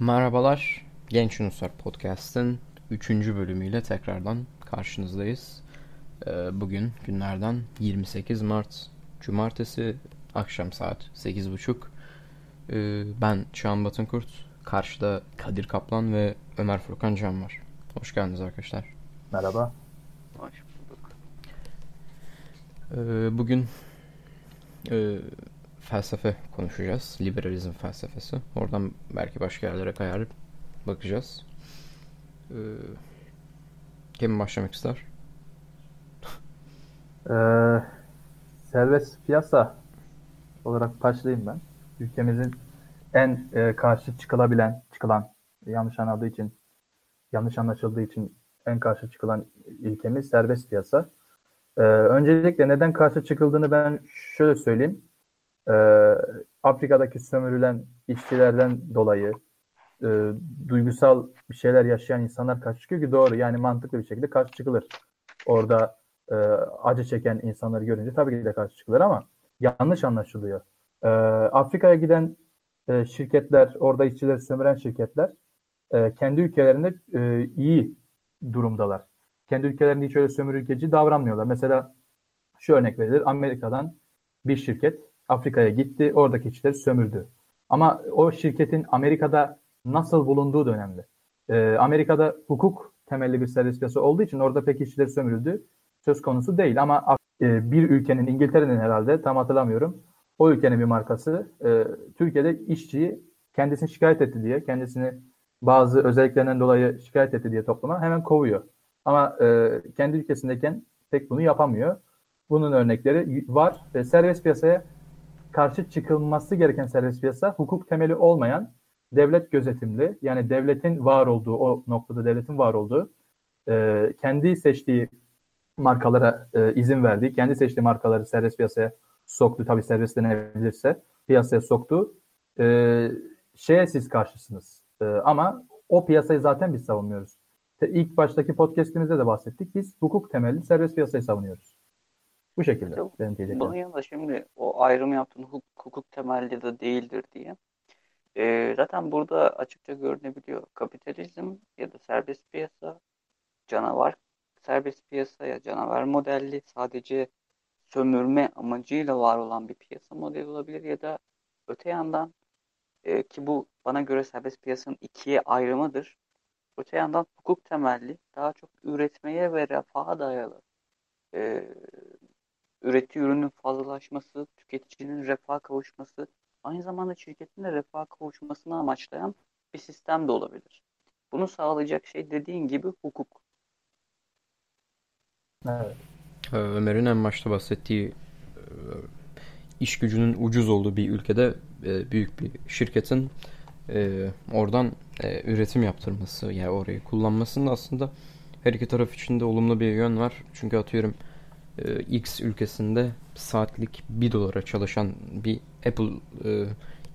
Merhabalar, Genç Yunuslar Podcast'ın 3. bölümüyle tekrardan karşınızdayız. Ee, Bugün günlerden 28 Mart Cumartesi akşam saat 8.30 Ee, Ben Çağan Batınkurt, karşıda Kadir Kaplan ve Ömer Furkan Can var. Hoş geldiniz arkadaşlar. Merhaba. Hoş bulduk. Ee, Bugün e, felsefe konuşacağız. Liberalizm felsefesi. Oradan belki başka yerlere kayar bakacağız. Ee, kim başlamak ister? Ee, serbest piyasa olarak başlayayım ben. Ülkemizin en e, karşı çıkılabilen, çıkılan, yanlış anladığı için, yanlış anlaşıldığı için en karşı çıkılan ilkemiz serbest piyasa. Ee, öncelikle neden karşı çıkıldığını ben şöyle söyleyeyim. Ee, Afrika'daki sömürülen işçilerden dolayı e, duygusal bir şeyler yaşayan insanlar karşı çıkıyor ki doğru yani mantıklı bir şekilde karşı çıkılır. Orada e, acı çeken insanları görünce tabii ki de karşı çıkılır ama yanlış anlaşılıyor. E, Afrika'ya giden e, şirketler, orada işçileri sömüren şirketler e, kendi ülkelerinde e, iyi durumdalar. Kendi ülkelerinde hiç öyle sömürgeci davranmıyorlar. Mesela şu örnek verilir. Amerika'dan bir şirket Afrika'ya gitti, oradaki işçileri sömürdü. Ama o şirketin Amerika'da nasıl bulunduğu da önemli. E, Amerika'da hukuk temelli bir serbest piyasa olduğu için orada pek işçileri sömürüldü söz konusu değil. Ama e, bir ülkenin, İngiltere'nin herhalde tam hatırlamıyorum, o ülkenin bir markası e, Türkiye'de işçiyi kendisini şikayet etti diye, kendisini bazı özelliklerinden dolayı şikayet etti diye topluma hemen kovuyor. Ama e, kendi ülkesindeyken pek bunu yapamıyor. Bunun örnekleri var. E, serbest piyasaya karşı çıkılması gereken serbest piyasa hukuk temeli olmayan devlet gözetimli yani devletin var olduğu o noktada devletin var olduğu e, kendi seçtiği markalara e, izin verdiği kendi seçtiği markaları serbest piyasaya soktu tabi serbest denebilirse piyasaya soktu e, şeye siz karşısınız e, ama o piyasayı zaten biz savunmuyoruz. İlk baştaki podcastimizde de bahsettik. Biz hukuk temelli serbest piyasayı savunuyoruz. Bu şekilde. Benim Bunun yanında şimdi o ayrım yaptığın hukuk, hukuk temelli de değildir diye. E, zaten burada açıkça görünebiliyor. Kapitalizm ya da serbest piyasa canavar serbest piyasaya canavar modelli sadece sömürme amacıyla var olan bir piyasa modeli olabilir ya da öte yandan e, ki bu bana göre serbest piyasanın ikiye ayrımıdır. Öte yandan hukuk temelli daha çok üretmeye ve refaha dayalı e, üretici ürünün fazlalaşması, tüketicinin refaha kavuşması, aynı zamanda şirketin de refaha kavuşmasını amaçlayan bir sistem de olabilir. Bunu sağlayacak şey dediğin gibi hukuk. Evet. Ee, Ömer'in en başta bahsettiği e, iş gücünün ucuz olduğu bir ülkede e, büyük bir şirketin e, oradan üretim yaptırması yani orayı kullanmasında aslında her iki taraf için de olumlu bir yön var. Çünkü atıyorum X ülkesinde saatlik 1 dolara çalışan bir Apple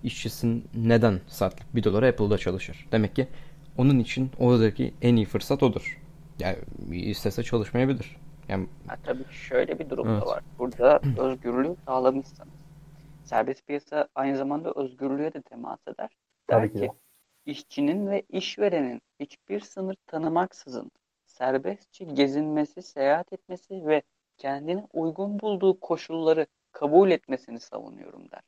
işçisin neden saatlik 1 dolara Apple'da çalışır? Demek ki onun için oradaki en iyi fırsat odur. Yani istese çalışmayabilir. Yani... Ha, tabii şöyle bir durum evet. da var. Burada özgürlüğü sağlamışsınız. Serbest piyasa aynı zamanda özgürlüğe de temas eder. Der tabii ki, ki işçinin ve işverenin hiçbir sınır tanımaksızın serbestçe gezinmesi, seyahat etmesi ve kendine uygun bulduğu koşulları kabul etmesini savunuyorum der.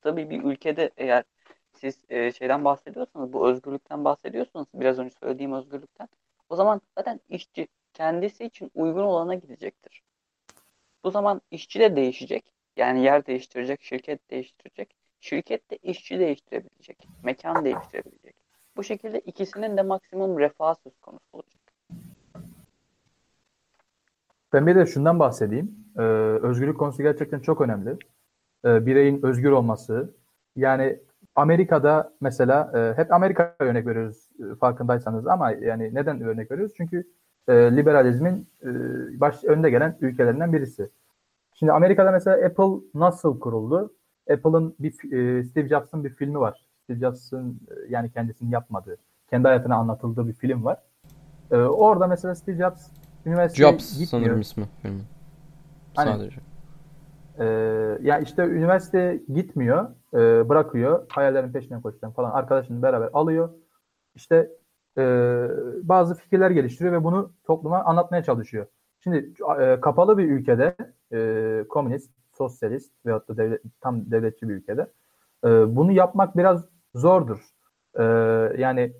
Tabii bir ülkede eğer siz e, şeyden bahsediyorsanız, bu özgürlükten bahsediyorsanız, biraz önce söylediğim özgürlükten, o zaman zaten işçi kendisi için uygun olana gidecektir. Bu zaman işçi de değişecek. Yani yer değiştirecek, şirket değiştirecek. Şirket de işçi değiştirebilecek. Mekan değiştirebilecek. Bu şekilde ikisinin de maksimum refah söz konusu olacak. Ben bir de şundan bahsedeyim. Ee, özgürlük konusu gerçekten çok önemli. Ee, bireyin özgür olması. Yani Amerika'da mesela e, hep Amerika'ya örnek veriyoruz e, farkındaysanız ama yani neden örnek veriyoruz? Çünkü e, liberalizmin e, baş önde gelen ülkelerinden birisi. Şimdi Amerika'da mesela Apple nasıl kuruldu? Apple'ın bir e, Steve Jobs'ın bir filmi var. Steve Jobs'ın e, yani kendisini yapmadığı, kendi hayatına anlatıldığı bir film var. E, orada mesela Steve Jobs üniversiteye Jobs gitmiyor. sanırım ismi filmin. Hani, Sadece. E, ya işte üniversiteye gitmiyor, e, bırakıyor, hayallerin peşinden koşuyor falan. Arkadaşını beraber alıyor. işte e, bazı fikirler geliştiriyor ve bunu topluma anlatmaya çalışıyor. Şimdi e, kapalı bir ülkede e, komünist, sosyalist veyahut da devlet, tam devletçi bir ülkede e, bunu yapmak biraz zordur. E, yani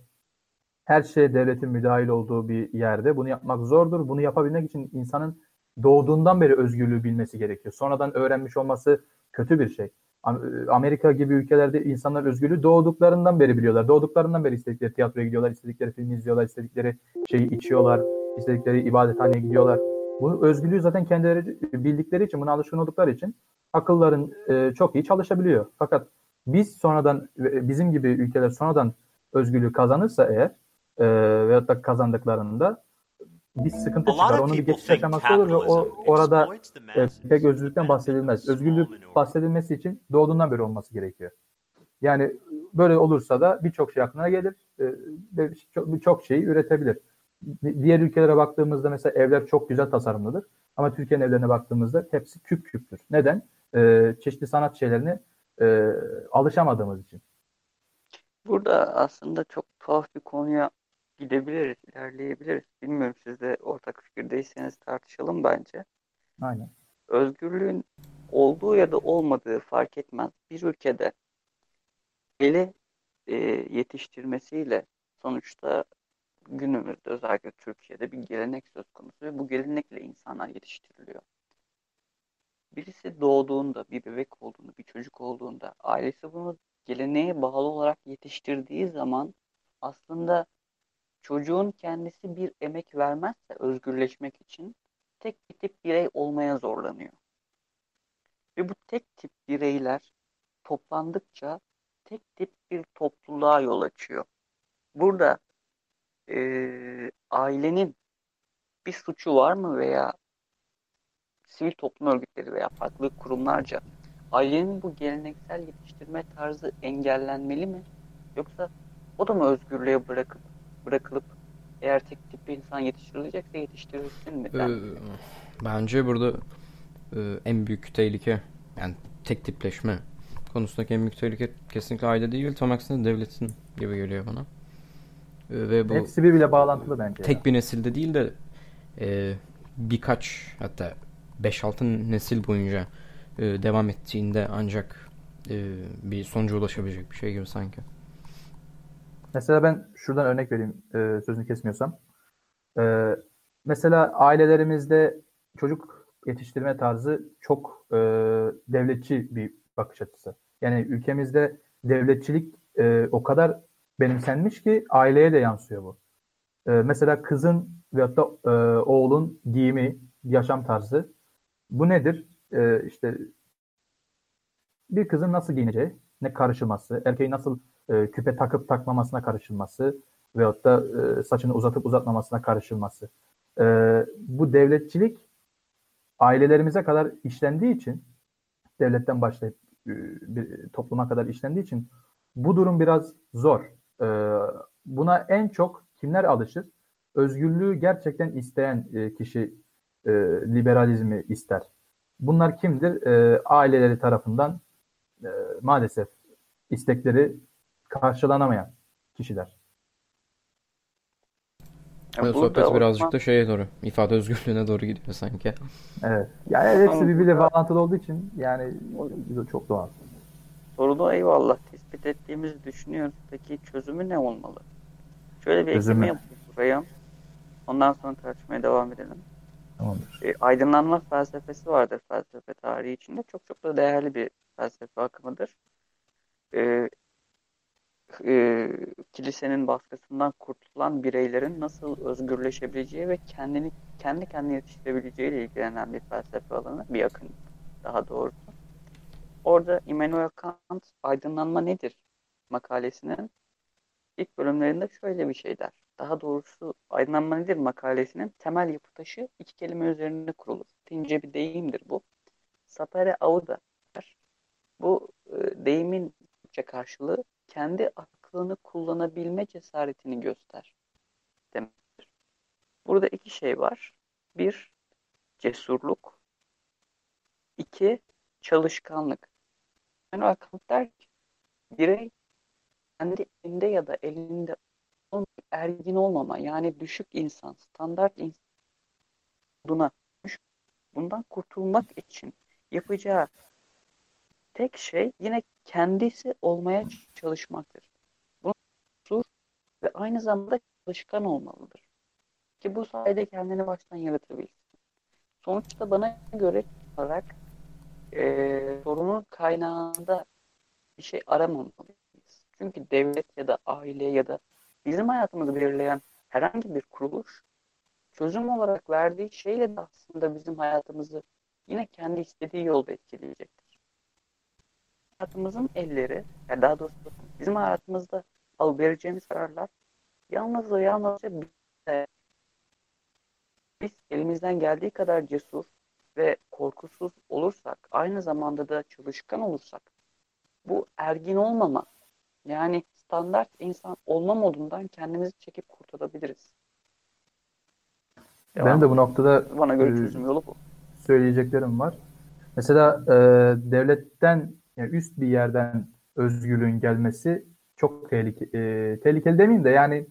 her şeye devletin müdahil olduğu bir yerde bunu yapmak zordur. Bunu yapabilmek için insanın doğduğundan beri özgürlüğü bilmesi gerekiyor. Sonradan öğrenmiş olması kötü bir şey. Amerika gibi ülkelerde insanlar özgürlüğü doğduklarından beri biliyorlar. Doğduklarından beri istedikleri tiyatroya gidiyorlar, istedikleri filmi izliyorlar, istedikleri şeyi içiyorlar, istedikleri ibadethaneye gidiyorlar. Bu özgürlüğü zaten kendileri bildikleri için, buna alışkın oldukları için akılların e, çok iyi çalışabiliyor. Fakat biz sonradan, bizim gibi ülkeler sonradan özgürlüğü kazanırsa eğer e, veyahut da kazandıklarında bir sıkıntı çıkar. Onun bir geçiş aşaması olur ve o orada e, pek özgürlükten bahsedilmez. Özgürlük bahsedilmesi için doğduğundan beri olması gerekiyor. Yani böyle olursa da birçok şey aklına gelir e, ve birçok şeyi üretebilir. Diğer ülkelere baktığımızda mesela evler çok güzel tasarımlıdır. Ama Türkiye'nin evlerine baktığımızda hepsi küp küptür. Neden? E, çeşitli sanat şeylerine e, alışamadığımız için. Burada aslında çok tuhaf bir konuya gidebiliriz, ilerleyebiliriz. Bilmiyorum siz de ortak fikirdeyseniz tartışalım bence. Aynen. Özgürlüğün olduğu ya da olmadığı fark etmez. Bir ülkede ele e, yetiştirmesiyle sonuçta günümüzde özellikle Türkiye'de bir gelenek söz konusu ve bu gelenekle insanlar yetiştiriliyor. Birisi doğduğunda, bir bebek olduğunda, bir çocuk olduğunda ailesi bunu geleneğe bağlı olarak yetiştirdiği zaman aslında çocuğun kendisi bir emek vermezse özgürleşmek için tek bir tip birey olmaya zorlanıyor. Ve bu tek tip bireyler toplandıkça tek tip bir topluluğa yol açıyor. Burada e, ailenin bir suçu var mı veya sivil toplum örgütleri veya farklı kurumlarca ailenin bu geleneksel yetiştirme tarzı engellenmeli mi? Yoksa o da mı özgürlüğe bırakıp bırakılıp eğer tek tip bir insan yetiştirilecekse yetiştirilsin mi? Ee, bence burada e, en büyük tehlike yani tek tipleşme konusundaki en büyük tehlike kesinlikle aile değil tam aksine devletin gibi geliyor bana. E, ve bu Hepsi birbiriyle bağlantılı bence. Tek ya. bir nesilde değil de e, birkaç hatta 5-6 nesil boyunca e, devam ettiğinde ancak e, bir sonuca ulaşabilecek bir şey gibi sanki. Mesela ben şuradan örnek vereyim e, sözünü kesmiyorsam. E, mesela ailelerimizde çocuk yetiştirme tarzı çok e, devletçi bir bakış açısı. Yani ülkemizde devletçilik e, o kadar benimsenmiş ki aileye de yansıyor bu. E, mesela kızın veyahut da e, oğlun giyimi, yaşam tarzı. Bu nedir? E, işte bir kızın nasıl giyineceği, ne karışılması, erkeğin nasıl e, küpe takıp takmamasına karışılması veyahut da e, saçını uzatıp uzatmamasına karışılması. E, bu devletçilik ailelerimize kadar işlendiği için devletten başlayıp e, bir topluma kadar işlendiği için bu durum biraz zor. E, buna en çok kimler alışır? Özgürlüğü gerçekten isteyen e, kişi e, liberalizmi ister. Bunlar kimdir? E, aileleri tarafından e, maalesef istekleri karşılanamayan kişiler. Yani sohbet birazcık da şeye doğru, ifade özgürlüğüne doğru gidiyor sanki. Evet. Yani hepsi birbiriyle bağlantılı olduğu için yani çok doğal. Soruda eyvallah tespit ettiğimizi düşünüyoruz. Peki çözümü ne olmalı? Şöyle bir ekleme yapayım buraya. Ondan sonra tartışmaya devam edelim. Tamamdır. E, aydınlanma felsefesi vardır felsefe tarihi içinde. Çok çok da değerli bir felsefe akımıdır. E, e, kilisenin baskısından kurtulan bireylerin nasıl özgürleşebileceği ve kendini kendi kendine yetiştirebileceği ile ilgilenen bir felsefe alanı, bir akım daha doğrusu. Orada Immanuel Kant aydınlanma nedir makalesinin ilk bölümlerinde şöyle bir şey der. Daha doğrusu aydınlanma nedir makalesinin temel yapı taşı iki kelime üzerinde kurulur. Tince bir deyimdir bu. Sapere auda der. Bu e, deyimin karşılığı kendi aklını kullanabilme cesaretini göster demektir. Burada iki şey var. Bir, cesurluk. İki, çalışkanlık. Yani Kant der ki, birey kendi elinde ya da elinde ergin olmama yani düşük insan, standart insan buna bundan kurtulmak için yapacağı tek şey yine kendisi olmaya çalışmaktır. Bunu ve aynı zamanda çalışkan olmalıdır. Ki bu sayede kendini baştan yaratabilsin. Sonuçta bana göre olarak e, sorunun kaynağında bir şey aramamalıyız. Çünkü devlet ya da aile ya da bizim hayatımızı belirleyen herhangi bir kuruluş çözüm olarak verdiği şeyle de aslında bizim hayatımızı yine kendi istediği yolda etkileyecektir. Hayatımızın elleri, yani daha doğrusu bizim hayatımızda al vereceğimiz kararlar yalnız ve yalnızca biz elimizden geldiği kadar cesur ve korkusuz olursak, aynı zamanda da çalışkan olursak, bu ergin olmama, yani standart insan olma modundan kendimizi çekip kurtarabiliriz. Devam. Ben de bu noktada bana göre e, çözüm yolu bu. Söyleyeceklerim var. Mesela e, devletten yani üst bir yerden özgürlüğün gelmesi çok tehlikeli. E, tehlikeli demeyeyim de yani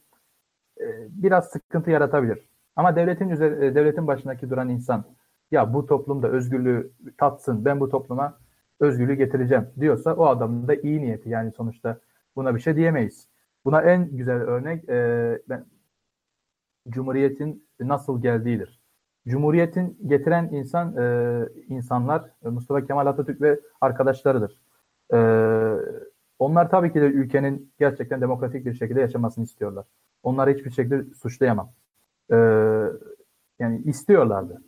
e, biraz sıkıntı yaratabilir. Ama devletin üzeri, e, devletin başındaki duran insan ya bu toplumda özgürlüğü tatsın ben bu topluma özgürlüğü getireceğim diyorsa o adamın da iyi niyeti yani sonuçta buna bir şey diyemeyiz. Buna en güzel örnek e, ben Cumhuriyet'in nasıl geldiğidir. Cumhuriyet'in getiren insan e, insanlar e, Mustafa Kemal Atatürk ve arkadaşlarıdır. E, onlar tabii ki de ülkenin gerçekten demokratik bir şekilde yaşamasını istiyorlar. Onları hiçbir şekilde suçlayamam. E, yani istiyorlardı.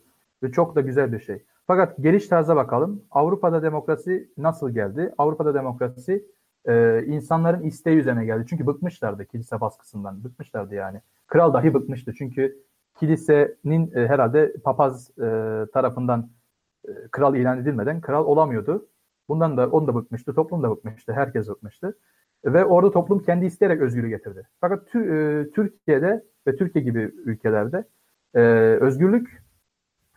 Ve çok da güzel bir şey. Fakat geliş tarza bakalım. Avrupa'da demokrasi nasıl geldi? Avrupa'da demokrasi e, insanların isteği üzerine geldi. Çünkü bıkmışlardı kilise baskısından. Bıkmışlardı yani. Kral dahi bıkmıştı. Çünkü kilisenin e, herhalde papaz e, tarafından e, kral ilan edilmeden kral olamıyordu. Bundan da onu da bıkmıştı. Toplum da bıkmıştı. Herkes bıkmıştı. Ve orada toplum kendi isteyerek özgürlüğü getirdi. Fakat tü, e, Türkiye'de ve Türkiye gibi ülkelerde e, özgürlük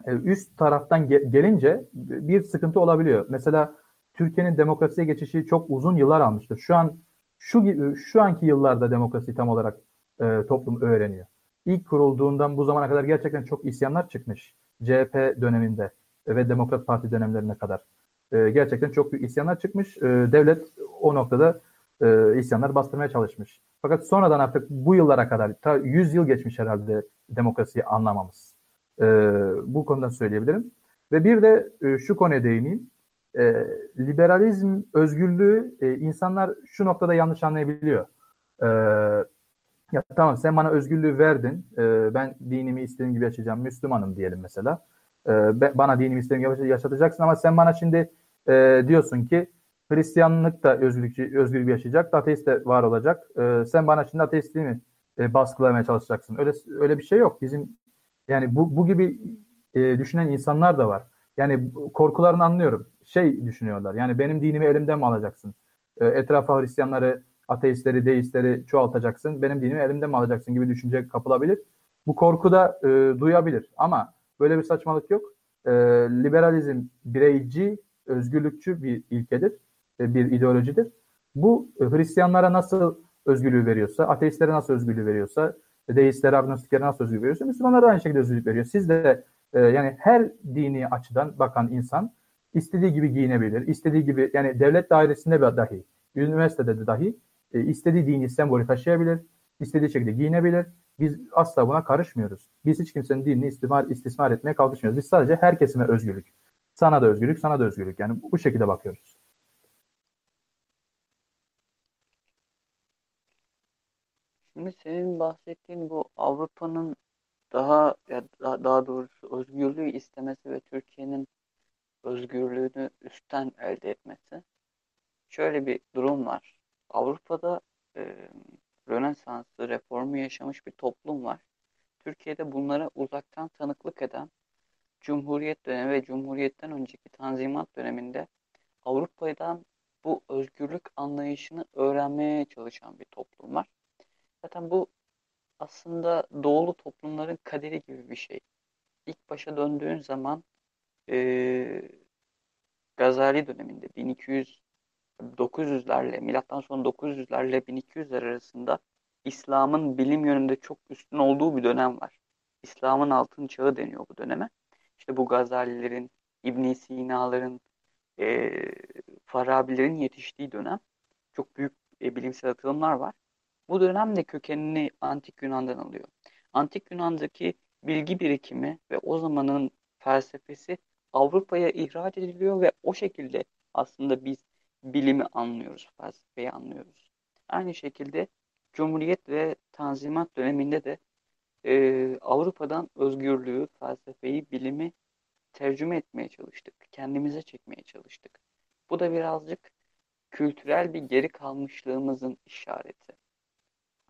e, üst taraftan ge- gelince bir sıkıntı olabiliyor. Mesela Türkiye'nin demokrasiye geçişi çok uzun yıllar almıştır. Şu an şu şu anki yıllarda demokrasi tam olarak e, toplum öğreniyor. İlk kurulduğundan bu zamana kadar gerçekten çok isyanlar çıkmış. CHP döneminde ve Demokrat Parti dönemlerine kadar. E, gerçekten çok büyük isyanlar çıkmış. E, devlet o noktada e, isyanlar bastırmaya çalışmış. Fakat sonradan artık bu yıllara kadar, ta 100 yıl geçmiş herhalde demokrasiyi anlamamız. E, bu konuda söyleyebilirim. Ve bir de e, şu konuya değineyim. E, liberalizm, özgürlüğü e, insanlar şu noktada yanlış anlayabiliyor. E, ya tamam sen bana özgürlüğü verdin. E, ben dinimi istediğim gibi yaşayacağım. Müslümanım diyelim mesela. E, bana dinimi istediğim gibi yaşatacaksın ama sen bana şimdi e, diyorsun ki Hristiyanlık da özgürlükçü, özgür bir yaşayacak, ateist de var olacak. E, sen bana şimdi ateistliği e, baskılamaya çalışacaksın? Öyle öyle bir şey yok. Bizim yani bu bu gibi e, düşünen insanlar da var. Yani korkularını anlıyorum. Şey düşünüyorlar. Yani benim dinimi elimden mi alacaksın? E, etrafa Hristiyanları, ateistleri, deistleri çoğaltacaksın. Benim dinimi elimden mi alacaksın gibi düşünce kapılabilir. Bu korku da e, duyabilir. Ama böyle bir saçmalık yok. E, liberalizm bireyci, özgürlükçü bir ilkedir bir ideolojidir. Bu e, Hristiyanlara nasıl özgürlüğü veriyorsa, ateistlere nasıl özgürlüğü veriyorsa, deistlere, agnostiklere nasıl özgürlüğü veriyorsa Müslümanlara aynı şekilde özgürlük veriyor. Siz de e, yani her dini açıdan bakan insan istediği gibi giyinebilir, istediği gibi yani devlet dairesinde dahi, üniversitede de dahi e, istediği dini sembolü taşıyabilir, istediği şekilde giyinebilir. Biz asla buna karışmıyoruz. Biz hiç kimsenin dinini istismar, istismar etmeye kalkışmıyoruz. Biz sadece her kesime özgürlük. Sana da özgürlük, sana da özgürlük. Yani bu şekilde bakıyoruz. Şimdi senin bahsettiğin bu Avrupa'nın daha ya daha, daha doğrusu özgürlüğü istemesi ve Türkiye'nin özgürlüğünü üstten elde etmesi. Şöyle bir durum var. Avrupa'da e, Rönesans'ı, reformu yaşamış bir toplum var. Türkiye'de bunlara uzaktan tanıklık eden Cumhuriyet dönemi ve Cumhuriyet'ten önceki Tanzimat döneminde Avrupa'dan bu özgürlük anlayışını öğrenmeye çalışan bir toplum var. Zaten bu aslında doğulu toplumların kaderi gibi bir şey. İlk başa döndüğün zaman e, Gazali döneminde 1200 900'lerle milattan sonra 900'lerle 1200'ler arasında İslam'ın bilim yönünde çok üstün olduğu bir dönem var. İslam'ın altın çağı deniyor bu döneme. İşte bu Gazalilerin, İbn Sina'ların, e, Farabilerin yetiştiği dönem. Çok büyük e, bilimsel atılımlar var. Bu dönem de kökenini Antik Yunan'dan alıyor. Antik Yunan'daki bilgi birikimi ve o zamanın felsefesi Avrupa'ya ihraç ediliyor ve o şekilde aslında biz bilimi anlıyoruz, felsefeyi anlıyoruz. Aynı şekilde Cumhuriyet ve Tanzimat döneminde de e, Avrupa'dan özgürlüğü, felsefeyi, bilimi tercüme etmeye çalıştık. Kendimize çekmeye çalıştık. Bu da birazcık kültürel bir geri kalmışlığımızın işareti.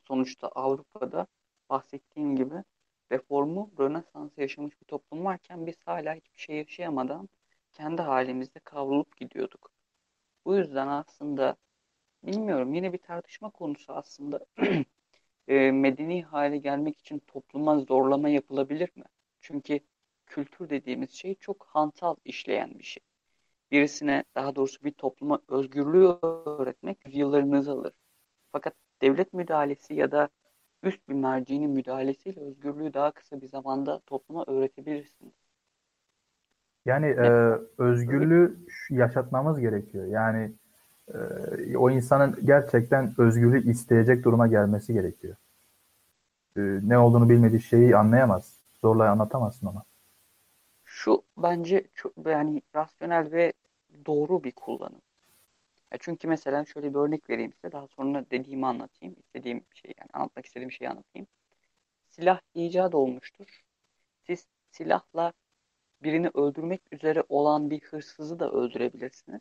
Sonuçta Avrupa'da bahsettiğim gibi reformu Rönesans'ı yaşamış bir toplum varken biz hala hiçbir şey yaşayamadan kendi halimizde kavrulup gidiyorduk. Bu yüzden aslında bilmiyorum yine bir tartışma konusu aslında e, medeni hale gelmek için topluma zorlama yapılabilir mi? Çünkü kültür dediğimiz şey çok hantal işleyen bir şey. Birisine daha doğrusu bir topluma özgürlüğü öğretmek yıllarınızı alır. Fakat devlet müdahalesi ya da üst bir mercinin müdahalesiyle özgürlüğü daha kısa bir zamanda topluma öğretebilirsiniz. Yani e, özgürlüğü yaşatmamız gerekiyor. Yani e, o insanın gerçekten özgürlüğü isteyecek duruma gelmesi gerekiyor. E, ne olduğunu bilmediği şeyi anlayamaz. Zorla anlatamazsın ona. Şu bence çok yani rasyonel ve doğru bir kullanım. Ya çünkü mesela şöyle bir örnek vereyim size. Daha sonra dediğimi anlatayım. istediğim şey yani anlatmak istediğim şeyi anlatayım. Silah icat olmuştur. Siz silahla birini öldürmek üzere olan bir hırsızı da öldürebilirsiniz.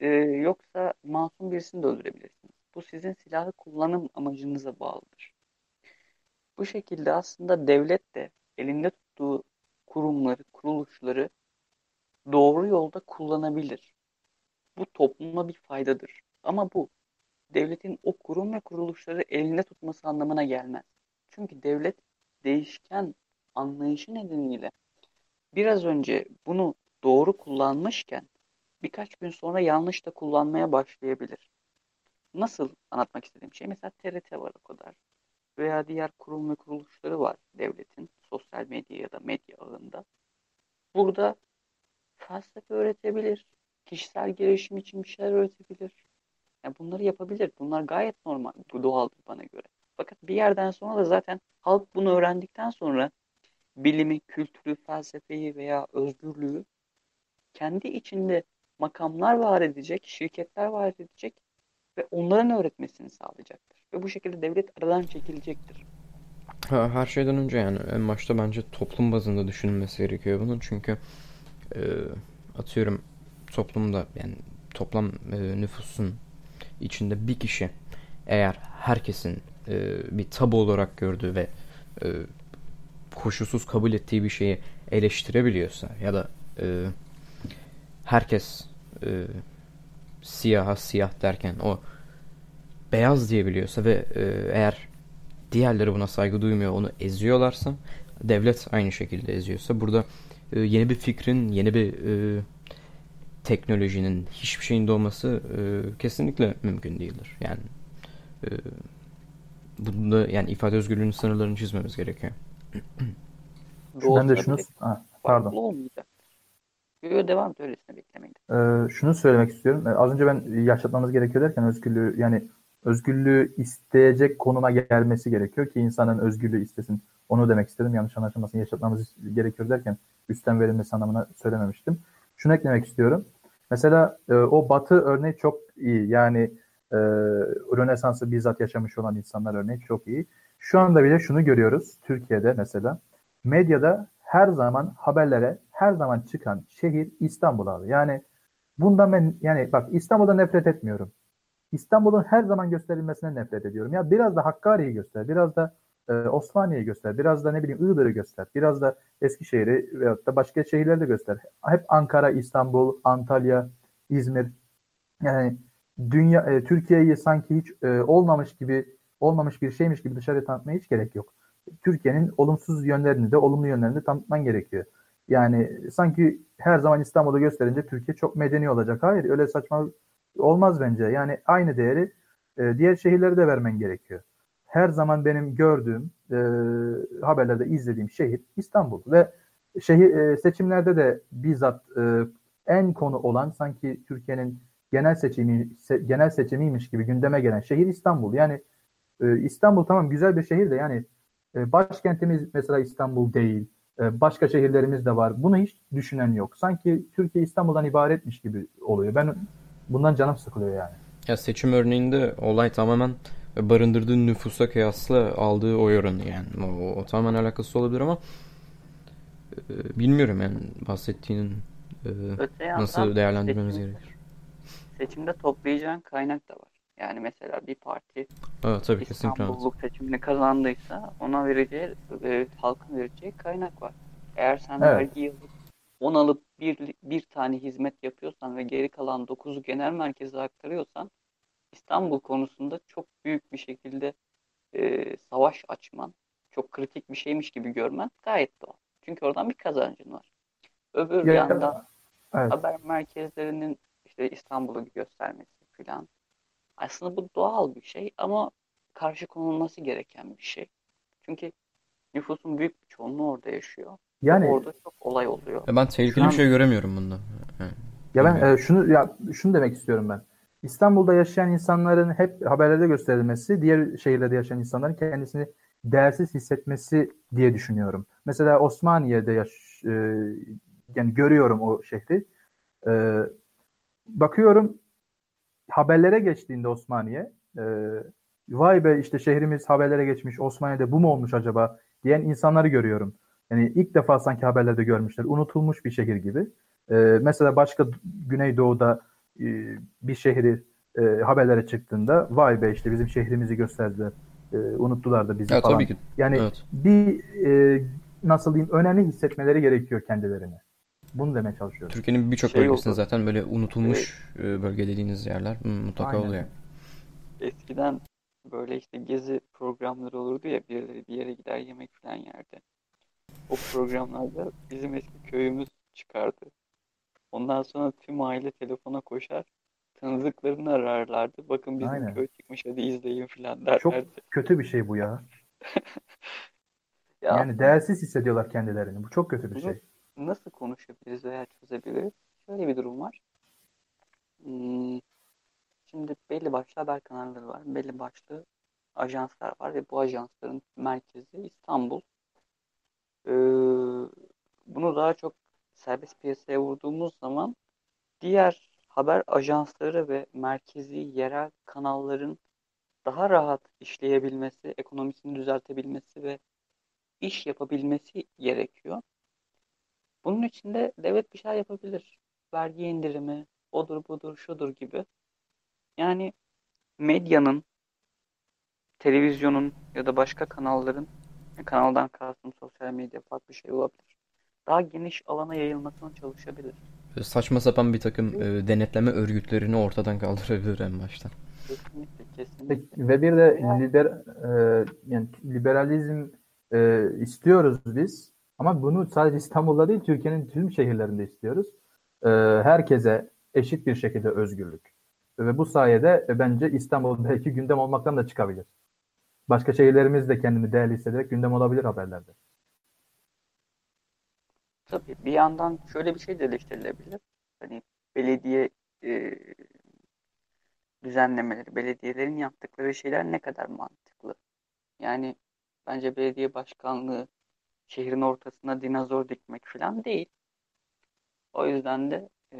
Ee, yoksa masum birisini de öldürebilirsiniz. Bu sizin silahı kullanım amacınıza bağlıdır. Bu şekilde aslında devlet de elinde tuttuğu kurumları, kuruluşları doğru yolda kullanabilir. Bu topluma bir faydadır. Ama bu devletin o kurum ve kuruluşları elinde tutması anlamına gelmez. Çünkü devlet değişken anlayışı nedeniyle biraz önce bunu doğru kullanmışken birkaç gün sonra yanlış da kullanmaya başlayabilir. Nasıl anlatmak istediğim şey? Mesela TRT var o kadar. Veya diğer kurum ve kuruluşları var devletin sosyal medya ya da medya ağında. Burada felsefe öğretebilir, kişisel gelişim için bir şeyler öğretebilir. Yani bunları yapabilir. Bunlar gayet normal, doğaldır bana göre. Fakat bir yerden sonra da zaten halk bunu öğrendikten sonra bilimi, kültürü, felsefeyi veya özgürlüğü kendi içinde makamlar var edecek, şirketler var edecek ve onların öğretmesini sağlayacaktır. Ve bu şekilde devlet aradan çekilecektir. her şeyden önce yani en başta bence toplum bazında düşünülmesi gerekiyor bunun. Çünkü e, atıyorum toplumda yani toplam e, nüfusun içinde bir kişi eğer herkesin e, bir tabu olarak gördüğü ve e, koşulsuz kabul ettiği bir şeyi eleştirebiliyorsa ya da e, herkes e, siyaha siyah derken o beyaz diyebiliyorsa ve e, eğer diğerleri buna saygı duymuyor onu eziyorlarsa devlet aynı şekilde eziyorsa burada e, yeni bir fikrin yeni bir e, teknolojinin hiçbir şeyin doğması e, kesinlikle mümkün değildir. Yani e, bunda yani ifade özgürlüğünün sınırlarını çizmemiz gerekiyor. Ben de şunu ha, pardon. Olmayacak. Yo, devam et öylesine beklemeyin. Ee, şunu söylemek istiyorum. Ee, az önce ben yaşatmamız gerekiyor derken özgürlüğü yani özgürlüğü isteyecek konuma gelmesi gerekiyor ki insanın özgürlüğü istesin. Onu demek istedim. Yanlış anlaşılmasın. Yaşatmamız gerekiyor derken üstten verilmesi anlamına söylememiştim. Şunu eklemek istiyorum. Mesela e, o Batı örneği çok iyi. Yani e, Rönesans'ı bizzat yaşamış olan insanlar örneği çok iyi. Şu anda bile şunu görüyoruz Türkiye'de mesela. Medyada her zaman haberlere her zaman çıkan şehir İstanbul abi. Yani bundan ben yani bak İstanbul'da nefret etmiyorum. İstanbul'un her zaman gösterilmesine nefret ediyorum. Ya biraz da Hakkari'yi göster, biraz da e, Osmaniye'yi göster, biraz da ne bileyim Iğdır'ı göster, biraz da Eskişehir'i veyahut da başka şehirleri de göster. Hep Ankara, İstanbul, Antalya, İzmir. Yani dünya e, Türkiye'yi sanki hiç e, olmamış gibi olmamış bir şeymiş gibi dışarıya tanıtmaya hiç gerek yok. Türkiye'nin olumsuz yönlerini de olumlu yönlerini de tanıtman gerekiyor. Yani sanki her zaman İstanbul'u gösterince Türkiye çok medeni olacak. Hayır öyle saçma olmaz bence. Yani aynı değeri e, diğer şehirlere de vermen gerekiyor. her zaman benim gördüğüm e, haberlerde izlediğim şehir İstanbul ve şehir e, seçimlerde de bizzat e, en konu olan sanki Türkiye'nin genel seçimi se, genel seçimiymiş gibi gündeme gelen şehir İstanbul. Yani e, İstanbul tamam güzel bir şehir de yani e, başkentimiz mesela İstanbul değil. E, başka şehirlerimiz de var. Bunu hiç düşünen yok. Sanki Türkiye İstanbul'dan ibaretmiş gibi oluyor. Ben bundan canım sıkılıyor yani. Ya seçim örneğinde olay tamamen barındırdığı nüfusa kıyasla aldığı oy oranı yani. O, o tamamen alakası olabilir ama e, bilmiyorum yani bahsettiğinin e, nasıl değerlendirmemiz seçim, gerekir. Seçimde toplayacağın kaynak da var. Yani mesela bir parti evet, tabii, İstanbulluk seçimini kazandıysa ona vereceği, e, halkın vereceği kaynak var. Eğer sen evet. vergi yazıp 10 alıp bir, bir tane hizmet yapıyorsan ve geri kalan 9'u genel merkeze aktarıyorsan İstanbul konusunda çok büyük bir şekilde e, savaş açman, çok kritik bir şeymiş gibi görmen gayet doğal. Çünkü oradan bir kazancın var. Öbür ya, yandan evet. haber merkezlerinin işte İstanbul'u göstermesi. Aslında bu doğal bir şey ama karşı konulması gereken bir şey. Çünkü nüfusun büyük bir çoğunluğu orada yaşıyor. Yani orada çok olay oluyor. Ya ben tehlikeli an, bir şey göremiyorum bunda. Ya ben e, şunu ya şunu demek istiyorum ben. İstanbul'da yaşayan insanların hep haberlerde gösterilmesi, diğer şehirlerde yaşayan insanların kendisini değersiz hissetmesi diye düşünüyorum. Mesela Osmaniye'de yaş, e, yani görüyorum o şehri. E, bakıyorum haberlere geçtiğinde Osmaniye e, vay be işte şehrimiz haberlere geçmiş Osmaniye'de bu mu olmuş acaba diyen insanları görüyorum. Yani ilk defa sanki haberlerde görmüşler. Unutulmuş bir şehir gibi. E, mesela başka Güneydoğu'da e, bir şehri e, haberlere çıktığında vay be işte bizim şehrimizi gösterdiler. E, unuttular da bizi evet, falan. Tabii ki. Yani evet. bir e, nasıl diyeyim önemli hissetmeleri gerekiyor kendilerini. Bunu demeye çalışıyorum. Türkiye'nin birçok şey bölgesinde oldu. zaten böyle unutulmuş evet. bölge dediğiniz yerler mutlaka Aynen. oluyor. Eskiden böyle işte gezi programları olurdu ya birileri bir yere gider yemek falan yerde. O programlarda bizim eski köyümüz çıkardı. Ondan sonra tüm aile telefona koşar. Tanıdıklarını ararlardı. Bakın bizim Aynen. köy çıkmış hadi izleyin falan derlerdi. Çok kötü bir şey bu ya. ya yani değersiz hissediyorlar kendilerini. Bu çok kötü bir şey. Nasıl konuşabiliriz veya çözebiliriz? Şöyle bir durum var. Hmm, şimdi belli başlı haber kanalları var. Belli başlı ajanslar var ve bu ajansların merkezi İstanbul. Ee, bunu daha çok serbest piyasaya vurduğumuz zaman diğer haber ajansları ve merkezi yerel kanalların daha rahat işleyebilmesi, ekonomisini düzeltebilmesi ve iş yapabilmesi gerekiyor. Bunun için de devlet bir şey yapabilir. Vergi indirimi, odur budur, şudur gibi. Yani medyanın, televizyonun ya da başka kanalların, kanaldan kastım sosyal medya farklı bir şey olabilir daha geniş alana yayılmasına çalışabilir. Saçma sapan bir takım e, denetleme örgütlerini ortadan kaldırabilir en baştan. Kesinlikle, kesinlikle. Ve bir de liber, e, yani liberalizm e, istiyoruz biz ama bunu sadece İstanbul'da değil Türkiye'nin tüm şehirlerinde istiyoruz. E, herkese eşit bir şekilde özgürlük. Ve bu sayede e, bence İstanbul belki gündem olmaktan da çıkabilir. Başka şehirlerimiz de kendini değerli hissederek gündem olabilir haberlerde. Tabii bir yandan şöyle bir şey de eleştirilebilir. Hani belediye e, düzenlemeleri, belediyelerin yaptıkları şeyler ne kadar mantıklı? Yani bence belediye başkanlığı şehrin ortasına dinozor dikmek falan değil. O yüzden de e,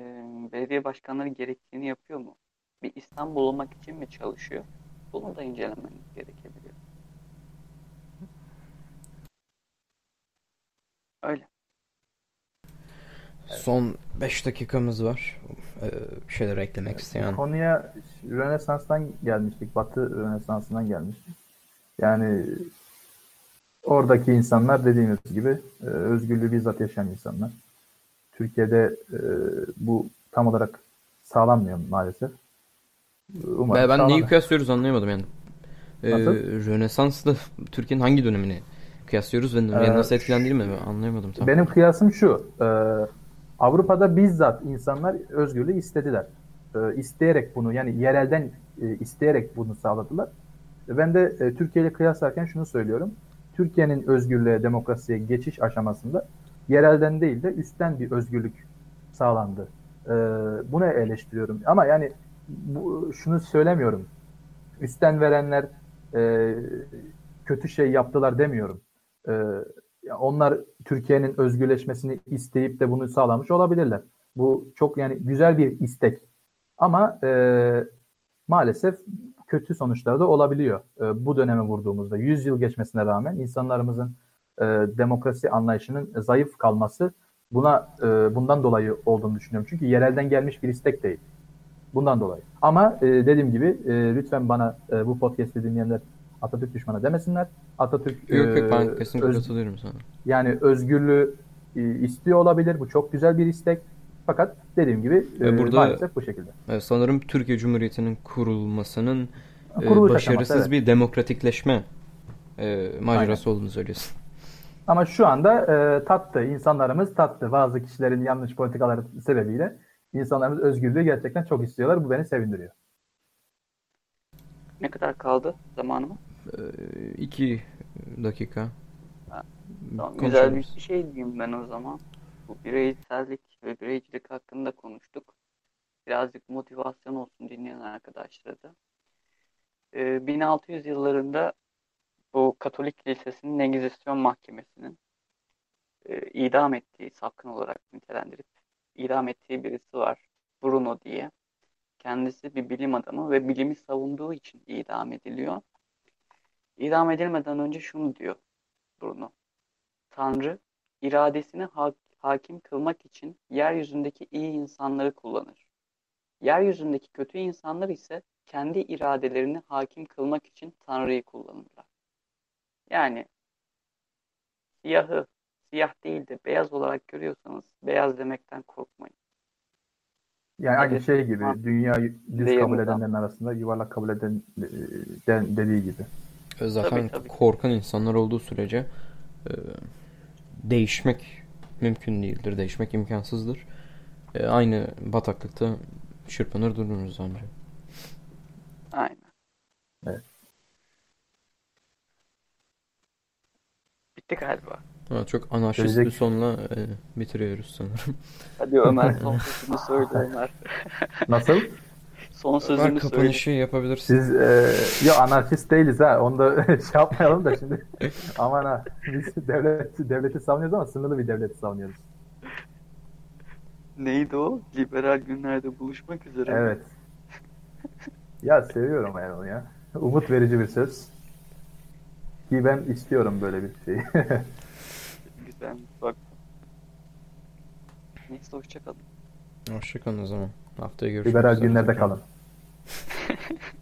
belediye başkanları gerektiğini yapıyor mu? Bir İstanbul olmak için mi çalışıyor? Bunu da incelemeniz gerekebilir. Öyle. Son 5 dakikamız var. Ee, bir şeyler eklemek isteyen. Konuya Rönesans'tan gelmiştik. Batı Rönesans'ından gelmiştik. Yani oradaki insanlar dediğimiz gibi e, özgürlüğü bizzat yaşayan insanlar. Türkiye'de e, bu tam olarak sağlanmıyor maalesef. Umarım ben sağlanır. neyi kıyaslıyoruz anlayamadım yani. Ee, Rönesans'la Türkiye'nin hangi dönemini kıyaslıyoruz ve ee, nasıl etkilendiğini mi anlayamadım. Tam. Benim kıyasım şu. E, Avrupa'da bizzat insanlar özgürlüğü istediler. E, isteyerek bunu yani yerelden e, isteyerek bunu sağladılar. Ben de e, Türkiye ile kıyaslarken şunu söylüyorum. Türkiye'nin özgürlüğe, demokrasiye geçiş aşamasında yerelden değil de üstten bir özgürlük sağlandı. E, bunu eleştiriyorum. Ama yani bu, şunu söylemiyorum. Üstten verenler e, kötü şey yaptılar demiyorum. E, onlar Türkiye'nin özgürleşmesini isteyip de bunu sağlamış olabilirler. Bu çok yani güzel bir istek. Ama e, maalesef kötü sonuçları da olabiliyor. E, bu döneme vurduğumuzda 100 yıl geçmesine rağmen insanlarımızın e, demokrasi anlayışının zayıf kalması buna e, bundan dolayı olduğunu düşünüyorum. Çünkü yerelden gelmiş bir istek değil. Bundan dolayı. Ama e, dediğim gibi e, lütfen bana e, bu podcast'i dinleyenler Atatürk düşmanı demesinler. Atatürk yok yok ben e, kesinlikle öz, katılıyorum sana. Yani özgürlüğü e, istiyor olabilir. Bu çok güzel bir istek. Fakat dediğim gibi e, burada, maalesef bu şekilde. E, sanırım Türkiye Cumhuriyeti'nin kurulmasının e, başarısız aşaması, evet. bir demokratikleşme e, macerası Aynen. olduğunu söylüyorsun. Ama şu anda e, tattı. insanlarımız tattı. Bazı kişilerin yanlış politikaları sebebiyle insanlarımız özgürlüğü gerçekten çok istiyorlar. Bu beni sevindiriyor. Ne kadar kaldı zamanımı? E, iki dakika. Ha, tamam, güzel bir şey diyeyim ben o zaman. Bu bireysellik ve bireycilik hakkında konuştuk. Birazcık motivasyon olsun dinleyen arkadaşlara da. Ee, 1600 yıllarında bu Katolik Lisesi'nin Engizisyon Mahkemesi'nin e, idam ettiği, sapkın olarak nitelendirip idam ettiği birisi var. Bruno diye. Kendisi bir bilim adamı ve bilimi savunduğu için idam ediliyor. İdam edilmeden önce şunu diyor Bruno. Tanrı iradesini ha hakim kılmak için yeryüzündeki iyi insanları kullanır. Yeryüzündeki kötü insanlar ise kendi iradelerini hakim kılmak için Tanrı'yı kullanırlar. Yani siyahı siyah değil de beyaz olarak görüyorsanız beyaz demekten korkmayın. Yani aynı şey gibi dünya düz kabul edenlerin arasında yuvarlak kabul eden de, dediği gibi. Zaten tabii, tabii. korkan insanlar olduğu sürece e, değişmek mümkün değildir. Değişmek imkansızdır. E, aynı bataklıkta çırpınır dururuz ancak. Aynen. Evet. Bitti galiba. Ha, çok anarşist Söyleyecek... bir sonla e, bitiriyoruz sanırım. Hadi Ömer son sözünü söyle Ömer. Nasıl? Son sözünü Ömer kapanışı söyle. yapabilirsin. Siz e, ya anarşist değiliz ha. Onu da şey yapmayalım da şimdi. Aman ha. Biz devlet, devleti savunuyoruz ama sınırlı bir devleti savunuyoruz. Neydi o? Liberal günlerde buluşmak üzere. Evet. ya seviyorum Erol ya. Umut verici bir söz. Ki ben istiyorum böyle bir şeyi. Güzel. Bak. Neyse hoşçakalın. Hoşçakalın o zaman. Haftaya görüşürüz. Liberal günlerde kalın.